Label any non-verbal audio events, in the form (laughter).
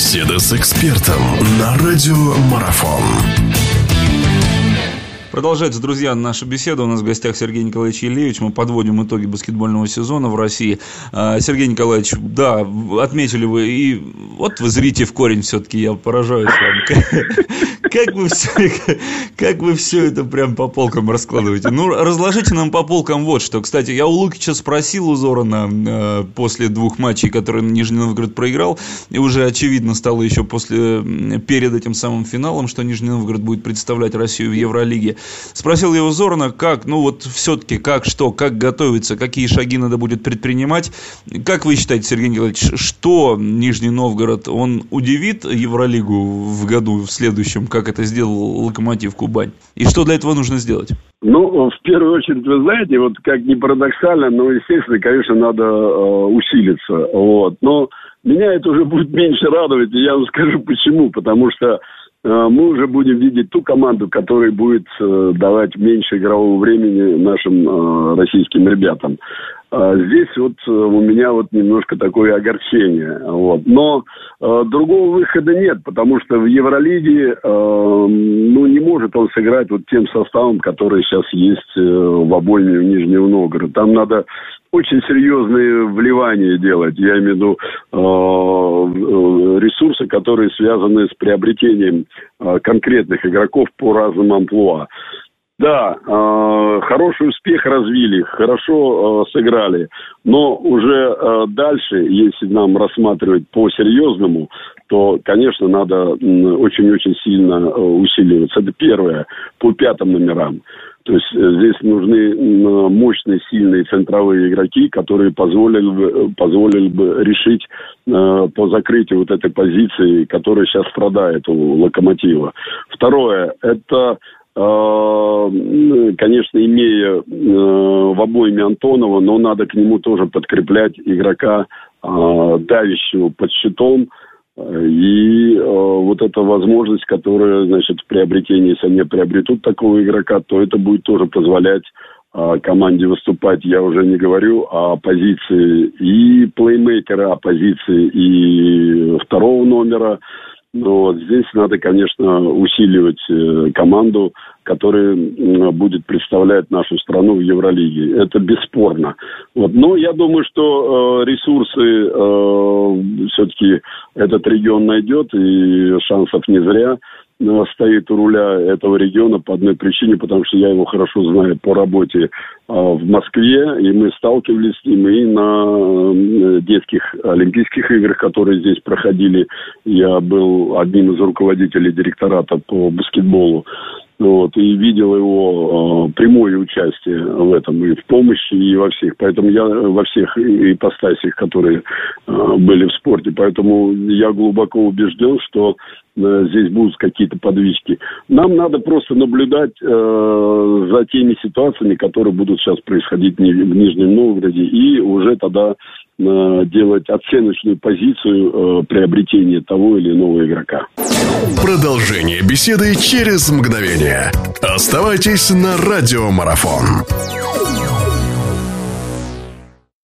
Беседа с экспертом на радиомарафон. Продолжается, друзья, наша беседа. У нас в гостях Сергей Николаевич Ильевич. Мы подводим итоги баскетбольного сезона в России. А, Сергей Николаевич, да, отметили вы, и вот вы зрите в корень все-таки, я поражаюсь вам. Как вы все, как вы все это прям по полкам раскладываете? Ну, разложите нам по полкам вот что. Кстати, я у Лукича спросил у Зорана э, после двух матчей, которые Нижний Новгород проиграл, и уже очевидно стало еще после, перед этим самым финалом, что Нижний Новгород будет представлять Россию в Евролиге. Спросил его Зорана, как, ну вот все-таки, как, что, как готовиться, какие шаги надо будет предпринимать. Как вы считаете, Сергей Николаевич, что Нижний Новгород, он удивит Евролигу в году в следующем, как это сделал Локомотив Кубань? И что для этого нужно сделать? Ну, в первую очередь, вы знаете, вот как ни парадоксально, но, естественно, конечно, надо э, усилиться. Вот. Но меня это уже будет (laughs) меньше радовать, и я вам скажу почему. Потому что мы уже будем видеть ту команду, которая будет э, давать меньше игрового времени нашим э, российским ребятам. Здесь вот у меня вот немножко такое огорчение. Вот. Но э, другого выхода нет, потому что в Евролиге э, ну, не может он сыграть вот тем составом, который сейчас есть э, в обойме в Нижнего Новгорода. Там надо очень серьезные вливания делать. Я имею в виду э, ресурсы, которые связаны с приобретением э, конкретных игроков по разным амплуа. Да, э, хороший успех развили, хорошо э, сыграли, но уже э, дальше, если нам рассматривать по-серьезному, то, конечно, надо очень-очень сильно э, усиливаться. Это первое, по пятым номерам. То есть э, здесь нужны мощные, сильные центровые игроки, которые позволили бы, позволили бы решить э, по закрытию вот этой позиции, которая сейчас страдает у «Локомотива». Второе – это э, конечно, имея э, в обойме Антонова, но надо к нему тоже подкреплять игрока, давящего под щитом, и э, вот эта возможность, которая, значит, в приобретении, если они приобретут такого игрока, то это будет тоже позволять э, команде выступать. Я уже не говорю о позиции и плеймейкера, о позиции и второго номера. Но вот здесь надо, конечно, усиливать э, команду, которая будет представлять нашу страну в Евролиге. Это бесспорно. Вот. Но я думаю, что э, ресурсы э, все-таки этот регион найдет, и шансов не зря стоит у руля этого региона по одной причине, потому что я его хорошо знаю по работе э, в Москве, и мы сталкивались с ним и на детских Олимпийских играх, которые здесь проходили. Я был одним из руководителей директората по баскетболу вот, и видел его э, прямое участие в этом и в помощи, и во всех. Поэтому я во всех ипостасях, которые э, были в спорте. Поэтому я глубоко убежден, что здесь будут какие-то подвижки. Нам надо просто наблюдать э, за теми ситуациями, которые будут сейчас происходить в Нижнем Новгороде, и уже тогда э, делать оценочную позицию э, приобретения того или иного игрока. Продолжение беседы через мгновение. Оставайтесь на радиомарафон.